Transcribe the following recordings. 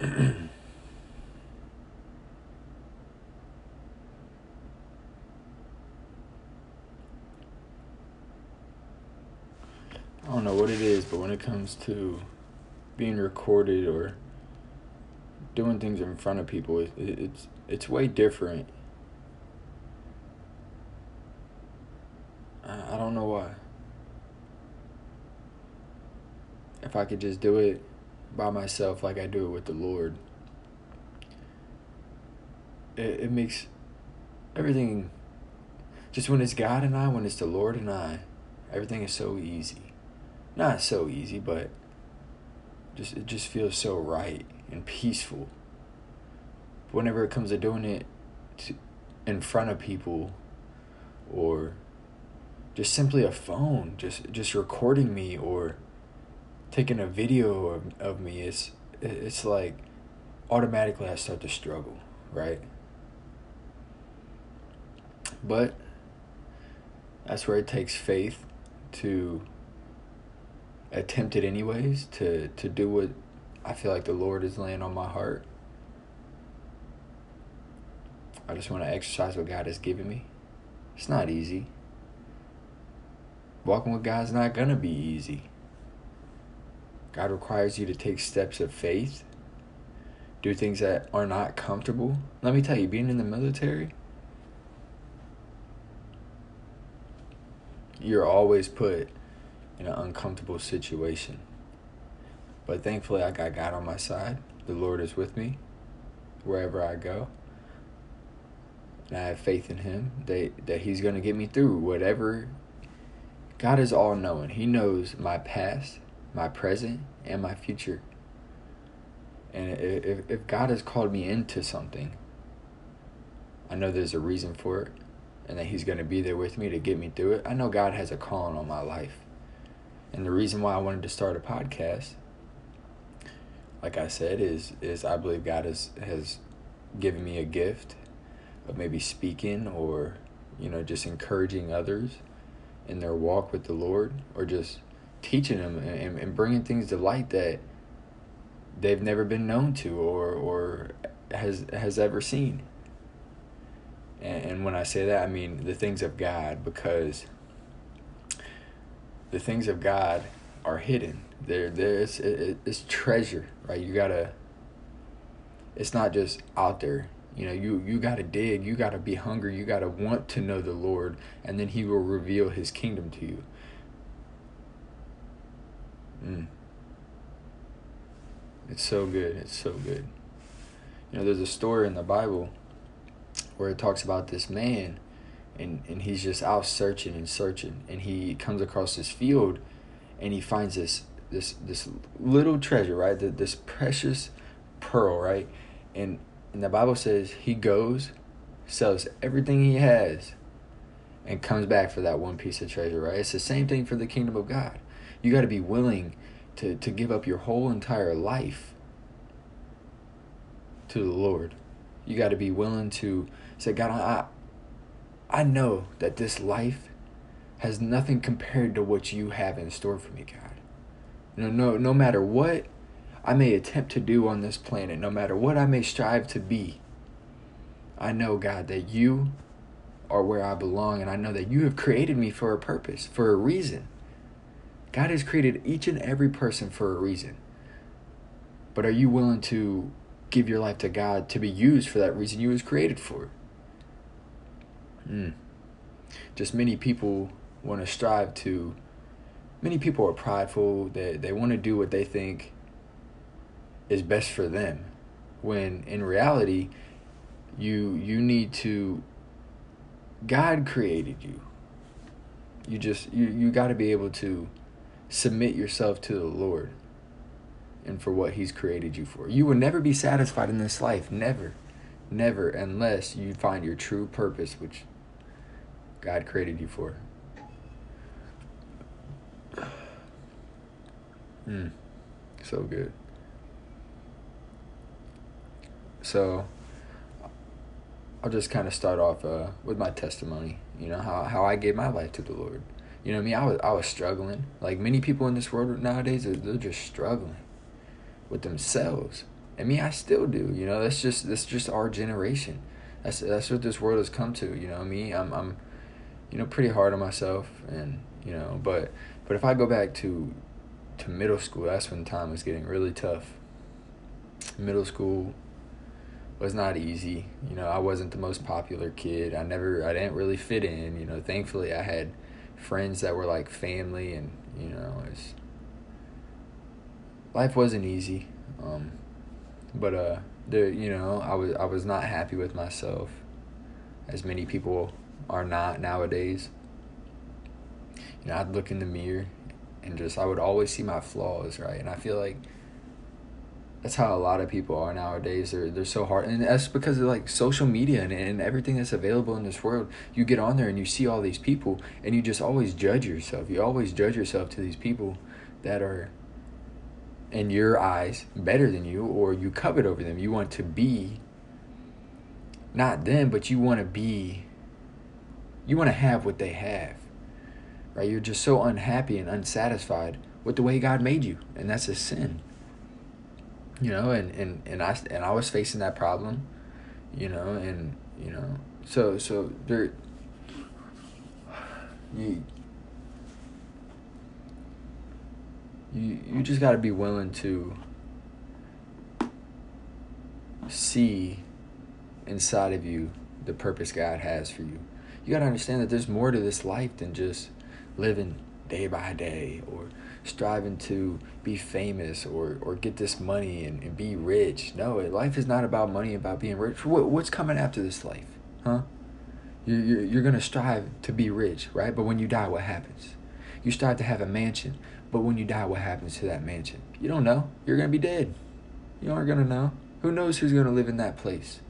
I don't know what it is, but when it comes to being recorded or doing things in front of people, it, it, it's it's way different. I, I don't know why. If I could just do it by myself like I do it with the Lord, it, it makes everything just when it's God and I, when it's the Lord and I, everything is so easy not so easy, but just it just feels so right and peaceful. Whenever it comes to doing it to, in front of people or just simply a phone, just just recording me or taking a video of, of me, it's it's like automatically I start to struggle, right? But that's where it takes faith to attempt it anyways to to do what I feel like the Lord is laying on my heart. I just want to exercise what God has given me. It's not easy. Walking with God's not to be easy. God requires you to take steps of faith, do things that are not comfortable. Let me tell you, being in the military, you're always put in an uncomfortable situation. But thankfully, I got God on my side. The Lord is with me wherever I go. And I have faith in Him that, that He's going to get me through whatever. God is all knowing, He knows my past, my present, and my future. And if, if God has called me into something, I know there's a reason for it and that He's going to be there with me to get me through it. I know God has a calling on my life. And the reason why I wanted to start a podcast, like I said, is is I believe God has has given me a gift of maybe speaking or you know just encouraging others in their walk with the Lord or just teaching them and, and bringing things to light that they've never been known to or or has has ever seen. And, and when I say that, I mean the things of God because the things of God are hidden. There, there's it, it's treasure, right? You gotta. It's not just out there. You know, you you gotta dig. You gotta be hungry. You gotta want to know the Lord, and then He will reveal His kingdom to you. Mm. It's so good. It's so good. You know, there's a story in the Bible where it talks about this man and and he's just out searching and searching and he comes across this field and he finds this this this little treasure right the, this precious pearl right and and the bible says he goes sells everything he has and comes back for that one piece of treasure right it's the same thing for the kingdom of god you got to be willing to to give up your whole entire life to the lord you got to be willing to say god i I know that this life has nothing compared to what you have in store for me, God. Know, no, no matter what I may attempt to do on this planet, no matter what I may strive to be, I know, God, that you are where I belong, and I know that you have created me for a purpose, for a reason. God has created each and every person for a reason. But are you willing to give your life to God to be used for that reason you was created for? Mm. Just many people want to strive to. Many people are prideful. They they want to do what they think is best for them, when in reality, you you need to. God created you. You just you you got to be able to submit yourself to the Lord and for what He's created you for. You will never be satisfied in this life, never, never, unless you find your true purpose, which God created you for. Hmm. So good. So, I'll just kind of start off uh, with my testimony. You know how how I gave my life to the Lord. You know what I mean. I was I was struggling. Like many people in this world nowadays, they're, they're just struggling with themselves. And me, I still do. You know, that's just that's just our generation. That's that's what this world has come to. You know, me, I'm I'm, you know, pretty hard on myself, and you know, but but if I go back to to middle school, that's when time was getting really tough. Middle school was not easy. You know, I wasn't the most popular kid. I never I didn't really fit in, you know. Thankfully, I had friends that were like family and, you know, it's life wasn't easy. Um but uh there, you know, I was I was not happy with myself as many people are not nowadays. You know, I'd look in the mirror and just I would always see my flaws, right? And I feel like that's how a lot of people are nowadays. They're they're so hard, and that's because of like social media and, and everything that's available in this world. You get on there and you see all these people, and you just always judge yourself. You always judge yourself to these people that are, in your eyes, better than you, or you covet over them. You want to be not them, but you want to be. You want to have what they have right? You're just so unhappy and unsatisfied with the way God made you, and that's a sin. You know, and and and I and I was facing that problem, you know, and you know, so so there. You. You you just got to be willing to see inside of you the purpose God has for you. You got to understand that there's more to this life than just living day by day or striving to be famous or, or get this money and, and be rich. No, life is not about money, about being rich. What, what's coming after this life? Huh? You're, you're, you're going to strive to be rich, right? But when you die, what happens? You strive to have a mansion, but when you die, what happens to that mansion? You don't know. You're going to be dead. You aren't going to know. Who knows who's going to live in that place?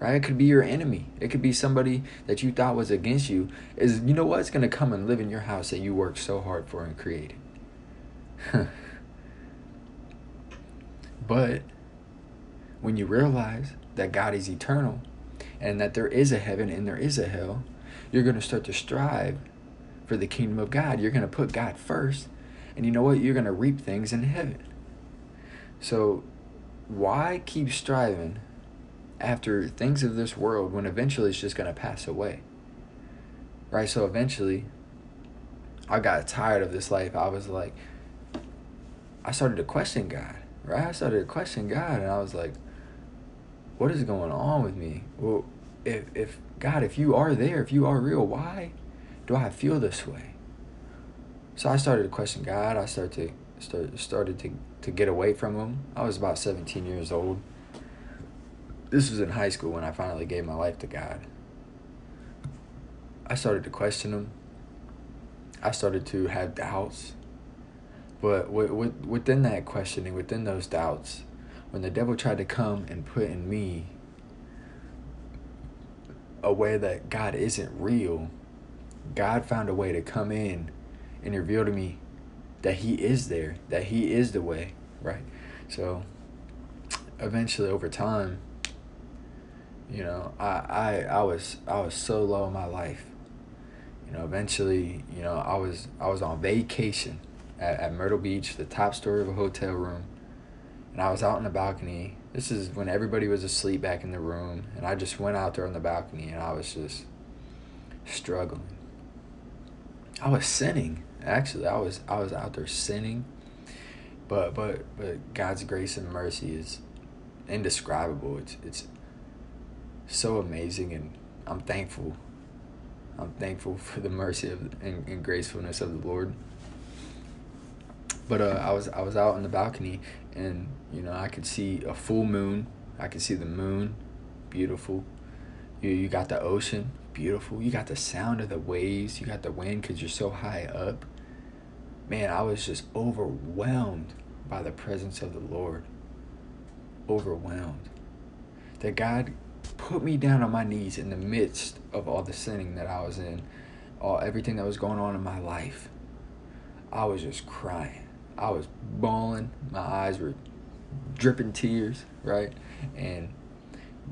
Right? It could be your enemy. It could be somebody that you thought was against you. Is you know what's going to come and live in your house that you worked so hard for and created. but when you realize that God is eternal and that there is a heaven and there is a hell, you're going to start to strive for the kingdom of God. You're going to put God first. And you know what? You're going to reap things in heaven. So why keep striving after things of this world when eventually it's just going to pass away. Right? So eventually, I got tired of this life. I was like, I started to question God, right? I started to question God, and I was like, what is going on with me? Well, if, if God, if you are there, if you are real, why do I feel this way? So I started to question God. I started to start, started to, to get away from Him. I was about 17 years old this was in high school when I finally gave my life to God. I started to question him. I started to have doubts. But within that questioning, within those doubts, when the devil tried to come and put in me a way that God isn't real, God found a way to come in and reveal to me that He is there, that He is the way, right? So eventually, over time, you know, I, I, I was I was so low in my life. You know, eventually, you know, I was I was on vacation at, at Myrtle Beach, the top story of a hotel room, and I was out on the balcony. This is when everybody was asleep back in the room, and I just went out there on the balcony and I was just struggling. I was sinning. Actually, I was I was out there sinning. But but but God's grace and mercy is indescribable. It's it's so amazing, and I'm thankful. I'm thankful for the mercy of and, and gracefulness of the Lord. But uh, I was I was out on the balcony, and you know I could see a full moon. I could see the moon, beautiful. You you got the ocean, beautiful. You got the sound of the waves. You got the wind because you're so high up. Man, I was just overwhelmed by the presence of the Lord. Overwhelmed. That God put me down on my knees in the midst of all the sinning that I was in, all everything that was going on in my life. I was just crying. I was bawling. My eyes were dripping tears, right? And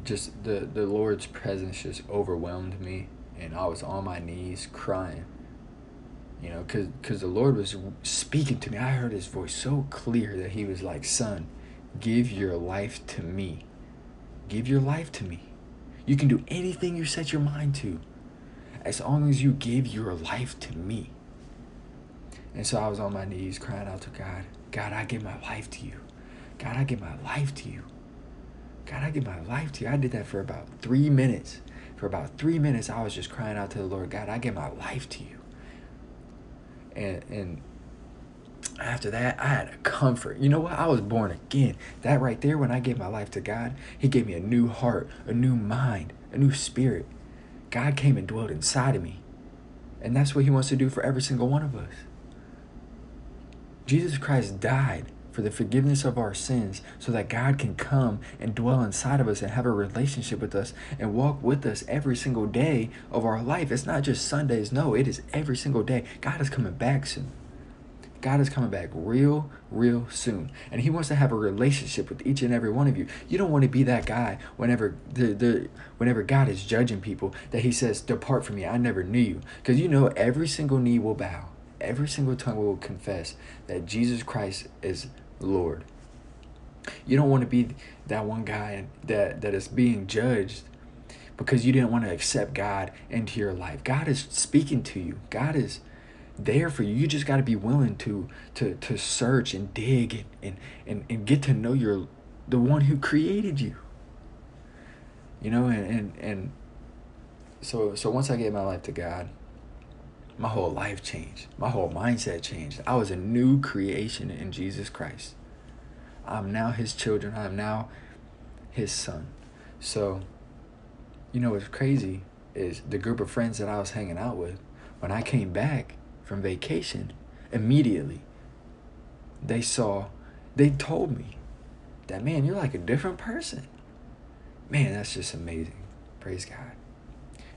just the the Lord's presence just overwhelmed me, and I was on my knees crying. You know, cause, cause the Lord was speaking to me. I heard His voice so clear that He was like, "Son, give your life to me. Give your life to me. You can do anything you set your mind to as long as you give your life to me. And so I was on my knees crying out to God God, I give my life to you. God, I give my life to you. God, I give my life to you. I did that for about three minutes. For about three minutes, I was just crying out to the Lord, God, I give my life to you. And and after that, I had a comfort. You know what? I was born again. That right there, when I gave my life to God, He gave me a new heart, a new mind, a new spirit. God came and dwelt inside of me. And that's what He wants to do for every single one of us. Jesus Christ died for the forgiveness of our sins so that God can come and dwell inside of us and have a relationship with us and walk with us every single day of our life. It's not just Sundays, no, it is every single day. God is coming back soon. God is coming back real, real soon. And He wants to have a relationship with each and every one of you. You don't want to be that guy whenever the, the whenever God is judging people that He says, Depart from me, I never knew you. Because you know every single knee will bow every single tongue will confess that Jesus Christ is Lord. You don't want to be that one guy that, that is being judged because you didn't want to accept God into your life. God is speaking to you. God is there for you. You just got to be willing to to to search and dig and, and and get to know your the one who created you. You know, and and, and so so once I gave my life to God, my whole life changed. My whole mindset changed. I was a new creation in Jesus Christ. I'm now his children. I'm now his son. So, you know what's crazy is the group of friends that I was hanging out with, when I came back from vacation, immediately they saw, they told me that, man, you're like a different person. Man, that's just amazing. Praise God.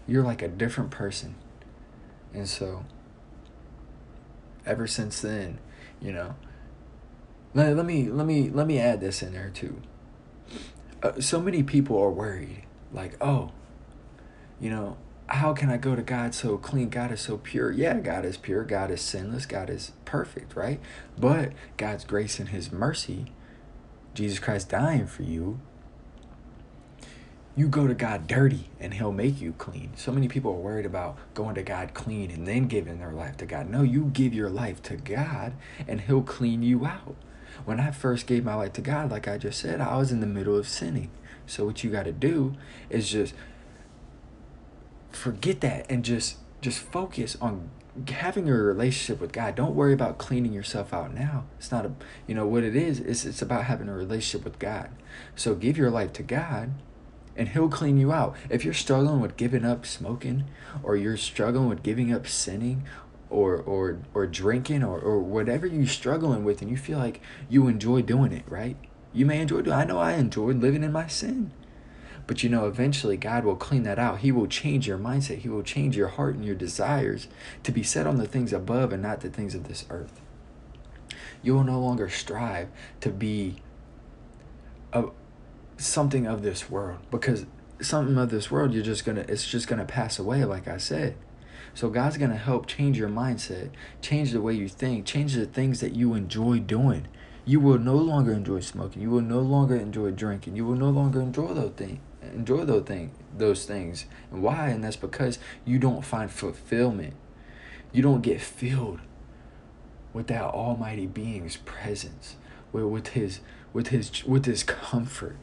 You're like a different person and so, ever since then, you know, let, let me let me let me add this in there too. Uh, so many people are worried, like, oh, you know, how can I go to God so clean? God is so pure. Yeah, God is pure. God is sinless. God is perfect, right? But God's grace and His mercy, Jesus Christ dying for you, you go to God dirty and he'll make you clean. So many people are worried about going to God clean and then giving their life to God. No, you give your life to God and he'll clean you out. When I first gave my life to God, like I just said, I was in the middle of sinning. So what you got to do is just forget that and just just focus on having a relationship with God. Don't worry about cleaning yourself out now. It's not a you know what it is, it's it's about having a relationship with God. So give your life to God and he'll clean you out. If you're struggling with giving up smoking or you're struggling with giving up sinning or or or drinking or, or whatever you're struggling with and you feel like you enjoy doing it, right? You may enjoy doing I know I enjoyed living in my sin. But you know, eventually God will clean that out. He will change your mindset. He will change your heart and your desires to be set on the things above and not the things of this earth. You will no longer strive to be a, something of this world because something of this world you're just gonna it's just gonna pass away like i said so god's gonna help change your mindset change the way you think change the things that you enjoy doing you will no longer enjoy smoking you will no longer enjoy drinking you will no longer enjoy those things enjoy those things those things. And why? And that's because you don't find fulfillment. You don't get filled with that almighty being's presence with, with his with his with his comfort.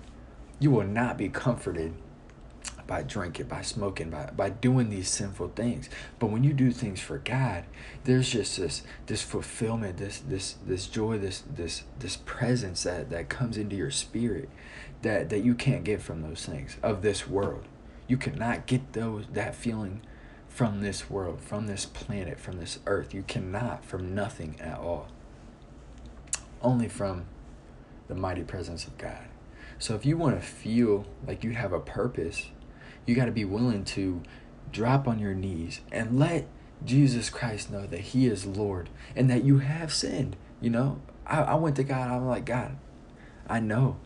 You will not be comforted by drinking, by smoking, by, by doing these sinful things. But when you do things for God, there's just this this fulfillment, this this this joy, this this this presence that, that comes into your spirit that, that you can't get from those things of this world. You cannot get those that feeling from this world, from this planet, from this earth. You cannot from nothing at all. Only from the mighty presence of God. So if you want to feel like you have a purpose, you got to be willing to drop on your knees and let Jesus Christ know that He is Lord and that you have sinned. You know, I, I went to God, I'm like, God, I know,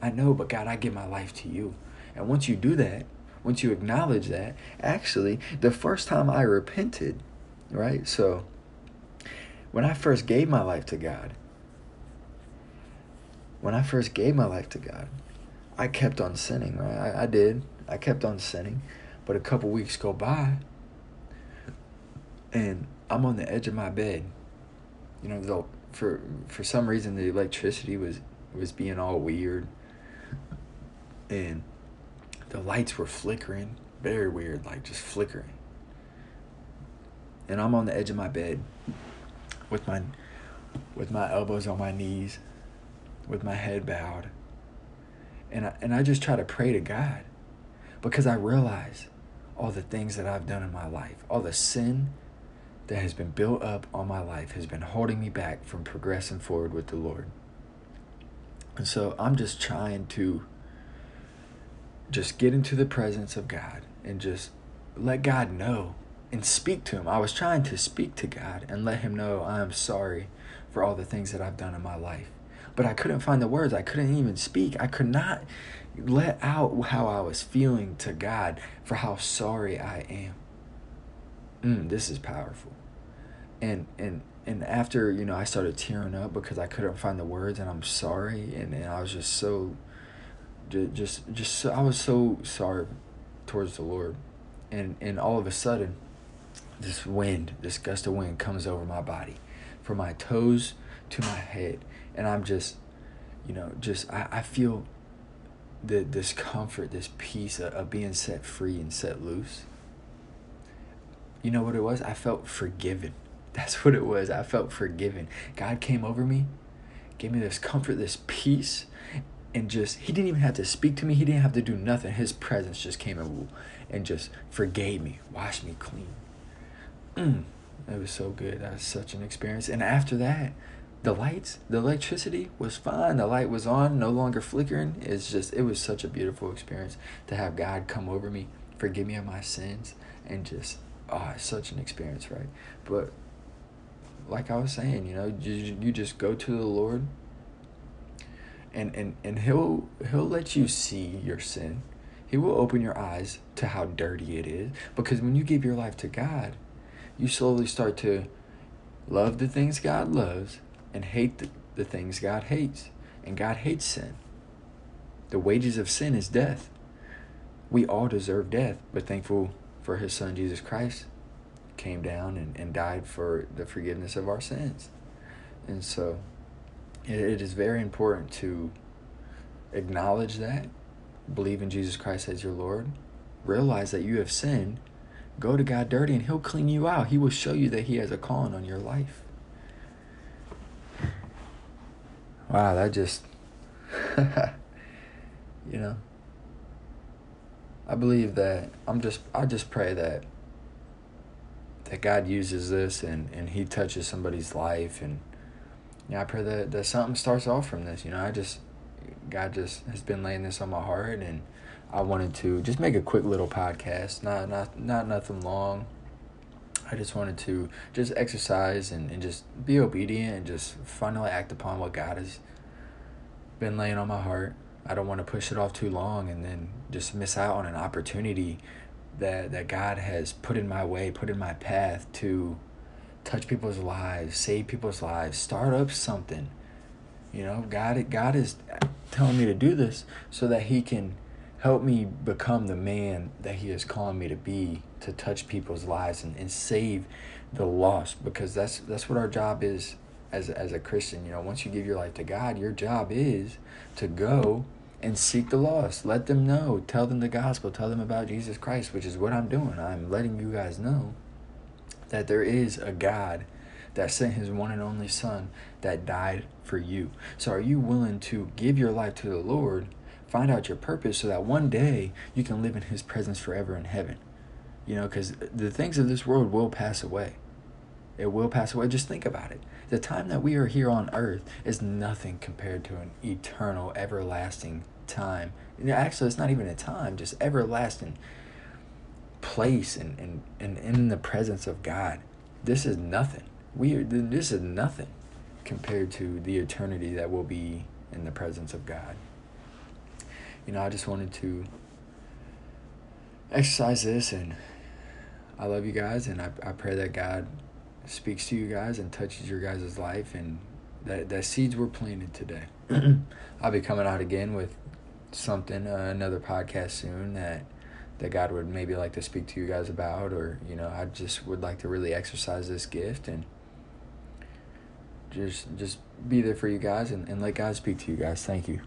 I know, but God, I give my life to you. And once you do that, once you acknowledge that, actually, the first time I repented, right? So, when I first gave my life to God, when I first gave my life to God, I kept on sinning, right? I, I did. I kept on sinning. But a couple weeks go by, and I'm on the edge of my bed. You know, the, for for some reason the electricity was was being all weird, and the lights were flickering, very weird, like just flickering. And I'm on the edge of my bed, with my with my elbows on my knees, with my head bowed. And I, and I just try to pray to God because I realize all the things that I've done in my life, all the sin that has been built up on my life has been holding me back from progressing forward with the Lord. And so I'm just trying to just get into the presence of God and just let God know and speak to him. I was trying to speak to God and let him know I am sorry for all the things that I've done in my life. But I couldn't find the words. I couldn't even speak. I could not let out how I was feeling to God for how sorry I am. Mm, this is powerful. And and and after, you know, I started tearing up because I couldn't find the words and I'm sorry and, and I was just so just just so, I was so sorry towards the Lord. And and all of a sudden this wind, this gust of wind comes over my body from my toes to my head and I'm just you know, just I, I feel the this comfort, this peace of, of being set free and set loose. You know what it was? I felt forgiven. That's what it was. I felt forgiven. God came over me, gave me this comfort, this peace, and just he didn't even have to speak to me. He didn't have to do nothing. His presence just came and and just forgave me, washed me clean. Mm, it was so good. That was such an experience. And after that, the lights, the electricity was fine. The light was on, no longer flickering. It's just, it was such a beautiful experience to have God come over me, forgive me of my sins, and just, oh, it's such an experience, right? But like I was saying, you know, you, you just go to the Lord and, and, and he'll, he'll let you see your sin. He will open your eyes to how dirty it is. Because when you give your life to God, you slowly start to love the things God loves and hate the, the things God hates. And God hates sin. The wages of sin is death. We all deserve death, but thankful for his son Jesus Christ came down and, and died for the forgiveness of our sins. And so it, it is very important to acknowledge that, believe in Jesus Christ as your Lord, realize that you have sinned, go to God dirty, and He'll clean you out. He will show you that He has a calling on your life. Wow, that just, you know, I believe that I'm just, I just pray that that God uses this and, and he touches somebody's life and yeah, I pray that, that something starts off from this. You know, I just God just has been laying this on my heart and I wanted to just make a quick little podcast, not not not nothing long. I just wanted to just exercise and, and just be obedient and just finally act upon what God has been laying on my heart. I don't want to push it off too long and then just miss out on an opportunity that that God has put in my way, put in my path to touch people's lives, save people's lives, start up something. You know, God God is telling me to do this so that he can help me become the man that he is calling me to be to touch people's lives and, and save the lost because that's that's what our job is as as a Christian. You know, once you give your life to God, your job is to go and seek the lost. Let them know. Tell them the gospel. Tell them about Jesus Christ, which is what I'm doing. I'm letting you guys know that there is a God that sent his one and only Son that died for you. So, are you willing to give your life to the Lord, find out your purpose, so that one day you can live in his presence forever in heaven? You know, because the things of this world will pass away. It will pass away. Just think about it. The time that we are here on earth is nothing compared to an eternal, everlasting time. And actually, it's not even a time, just everlasting place and, and, and in the presence of God. This is nothing. We are, this is nothing compared to the eternity that will be in the presence of God. You know, I just wanted to exercise this and I love you guys and I, I pray that God speaks to you guys and touches your guys' life and that, that seeds were planted today. I'll be coming out again with something, uh, another podcast soon that that God would maybe like to speak to you guys about, or you know, I just would like to really exercise this gift and just just be there for you guys and, and let God speak to you guys. Thank you.